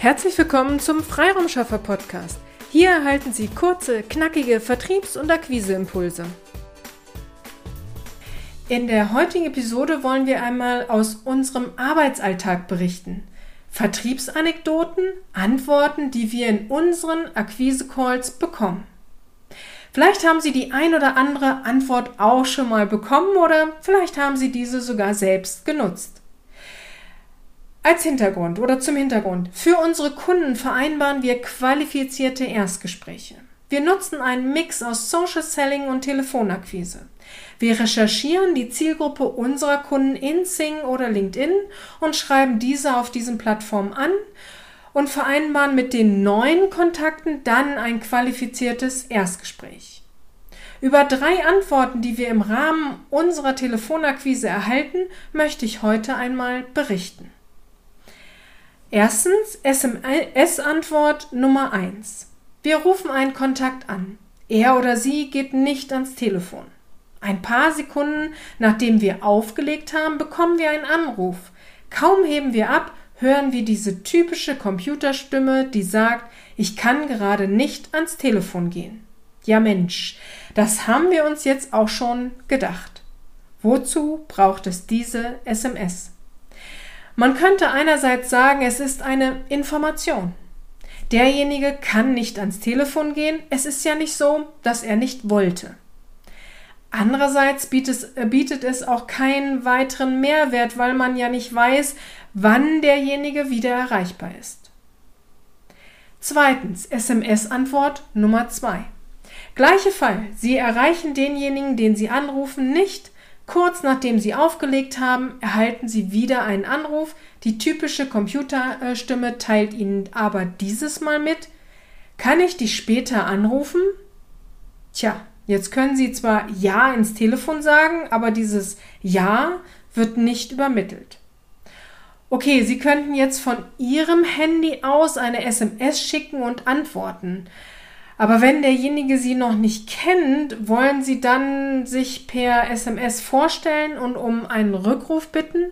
Herzlich willkommen zum Freiraumschaffer Podcast. Hier erhalten Sie kurze, knackige Vertriebs- und Akquiseimpulse. In der heutigen Episode wollen wir einmal aus unserem Arbeitsalltag berichten. Vertriebsanekdoten, Antworten, die wir in unseren Akquise-Calls bekommen. Vielleicht haben Sie die ein oder andere Antwort auch schon mal bekommen oder vielleicht haben Sie diese sogar selbst genutzt. Als Hintergrund oder zum Hintergrund. Für unsere Kunden vereinbaren wir qualifizierte Erstgespräche. Wir nutzen einen Mix aus Social Selling und Telefonakquise. Wir recherchieren die Zielgruppe unserer Kunden in Sing oder LinkedIn und schreiben diese auf diesen Plattformen an und vereinbaren mit den neuen Kontakten dann ein qualifiziertes Erstgespräch. Über drei Antworten, die wir im Rahmen unserer Telefonakquise erhalten, möchte ich heute einmal berichten. Erstens SMS-Antwort Nummer 1. Wir rufen einen Kontakt an. Er oder sie geht nicht ans Telefon. Ein paar Sekunden nachdem wir aufgelegt haben, bekommen wir einen Anruf. Kaum heben wir ab, hören wir diese typische Computerstimme, die sagt, ich kann gerade nicht ans Telefon gehen. Ja Mensch, das haben wir uns jetzt auch schon gedacht. Wozu braucht es diese SMS? Man könnte einerseits sagen, es ist eine Information. Derjenige kann nicht ans Telefon gehen, es ist ja nicht so, dass er nicht wollte. Andererseits bietet, äh, es auch keinen weiteren Mehrwert, weil man ja nicht weiß, wann derjenige wieder erreichbar ist. Zweitens, SMS-Antwort Nummer zwei. Gleiche Fall. Sie erreichen denjenigen, den Sie anrufen, nicht, Kurz nachdem Sie aufgelegt haben, erhalten Sie wieder einen Anruf. Die typische Computerstimme teilt Ihnen aber dieses Mal mit, kann ich dich später anrufen? Tja, jetzt können Sie zwar Ja ins Telefon sagen, aber dieses Ja wird nicht übermittelt. Okay, Sie könnten jetzt von Ihrem Handy aus eine SMS schicken und antworten. Aber wenn derjenige Sie noch nicht kennt, wollen Sie dann sich per SMS vorstellen und um einen Rückruf bitten?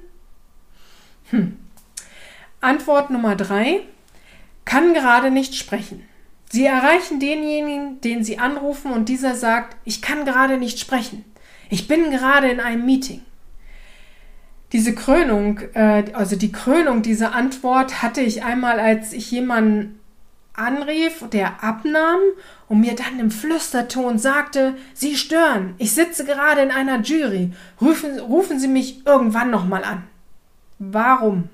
Hm. Antwort Nummer drei. Kann gerade nicht sprechen. Sie erreichen denjenigen, den Sie anrufen und dieser sagt, ich kann gerade nicht sprechen. Ich bin gerade in einem Meeting. Diese Krönung, äh, also die Krönung dieser Antwort hatte ich einmal, als ich jemanden anrief, der abnahm und mir dann im Flüsterton sagte, Sie stören, ich sitze gerade in einer Jury, rufen, rufen Sie mich irgendwann nochmal an. Warum?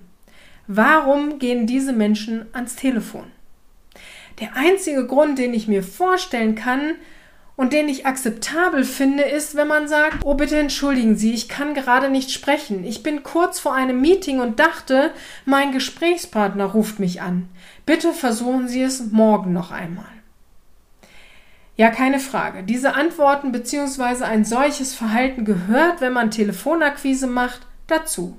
Warum gehen diese Menschen ans Telefon? Der einzige Grund, den ich mir vorstellen kann, und den ich akzeptabel finde, ist, wenn man sagt, oh bitte entschuldigen Sie, ich kann gerade nicht sprechen. Ich bin kurz vor einem Meeting und dachte, mein Gesprächspartner ruft mich an. Bitte versuchen Sie es morgen noch einmal. Ja, keine Frage. Diese Antworten bzw. ein solches Verhalten gehört, wenn man Telefonakquise macht, dazu.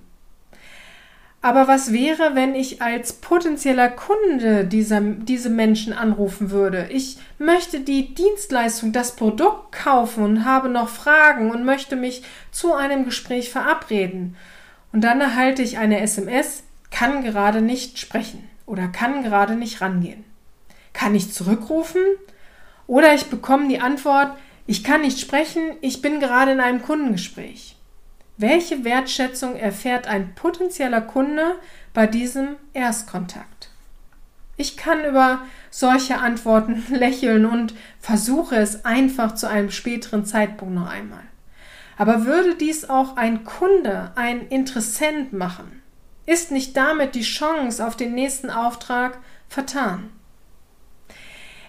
Aber was wäre, wenn ich als potenzieller Kunde dieser, diese Menschen anrufen würde? Ich möchte die Dienstleistung, das Produkt kaufen und habe noch Fragen und möchte mich zu einem Gespräch verabreden. Und dann erhalte ich eine SMS, kann gerade nicht sprechen oder kann gerade nicht rangehen. Kann ich zurückrufen? Oder ich bekomme die Antwort, ich kann nicht sprechen, ich bin gerade in einem Kundengespräch. Welche Wertschätzung erfährt ein potenzieller Kunde bei diesem Erstkontakt? Ich kann über solche Antworten lächeln und versuche es einfach zu einem späteren Zeitpunkt noch einmal. Aber würde dies auch ein Kunde, ein Interessent machen, ist nicht damit die Chance auf den nächsten Auftrag vertan.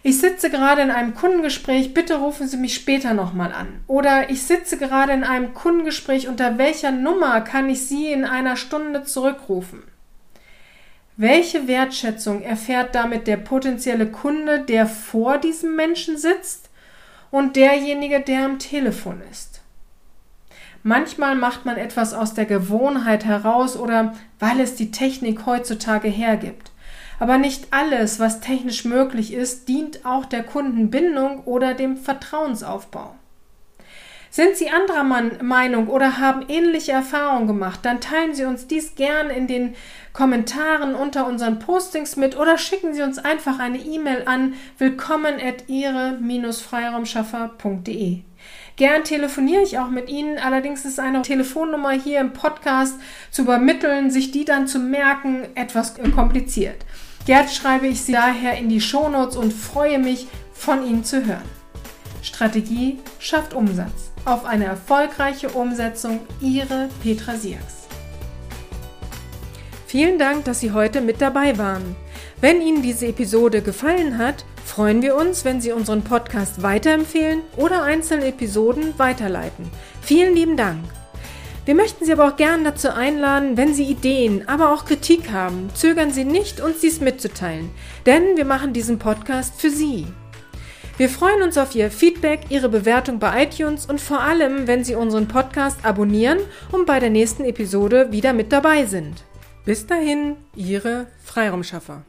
Ich sitze gerade in einem Kundengespräch, bitte rufen Sie mich später nochmal an. Oder ich sitze gerade in einem Kundengespräch, unter welcher Nummer kann ich Sie in einer Stunde zurückrufen? Welche Wertschätzung erfährt damit der potenzielle Kunde, der vor diesem Menschen sitzt und derjenige, der am Telefon ist? Manchmal macht man etwas aus der Gewohnheit heraus oder weil es die Technik heutzutage hergibt. Aber nicht alles, was technisch möglich ist, dient auch der Kundenbindung oder dem Vertrauensaufbau. Sind Sie anderer Meinung oder haben ähnliche Erfahrungen gemacht, dann teilen Sie uns dies gern in den Kommentaren unter unseren Postings mit oder schicken Sie uns einfach eine E-Mail an willkommen at ihre-freiraumschaffer.de. Gern telefoniere ich auch mit Ihnen, allerdings ist eine Telefonnummer hier im Podcast zu übermitteln, sich die dann zu merken, etwas kompliziert. Gern schreibe ich Sie daher in die Shownotes und freue mich, von Ihnen zu hören. Strategie schafft Umsatz. Auf eine erfolgreiche Umsetzung, Ihre Petra Siaks. Vielen Dank, dass Sie heute mit dabei waren. Wenn Ihnen diese Episode gefallen hat, freuen wir uns, wenn Sie unseren Podcast weiterempfehlen oder einzelne Episoden weiterleiten. Vielen lieben Dank. Wir möchten Sie aber auch gerne dazu einladen, wenn Sie Ideen, aber auch Kritik haben, zögern Sie nicht, uns dies mitzuteilen, denn wir machen diesen Podcast für Sie. Wir freuen uns auf Ihr Feedback, Ihre Bewertung bei iTunes und vor allem, wenn Sie unseren Podcast abonnieren und bei der nächsten Episode wieder mit dabei sind. Bis dahin, Ihre Freiraumschaffer.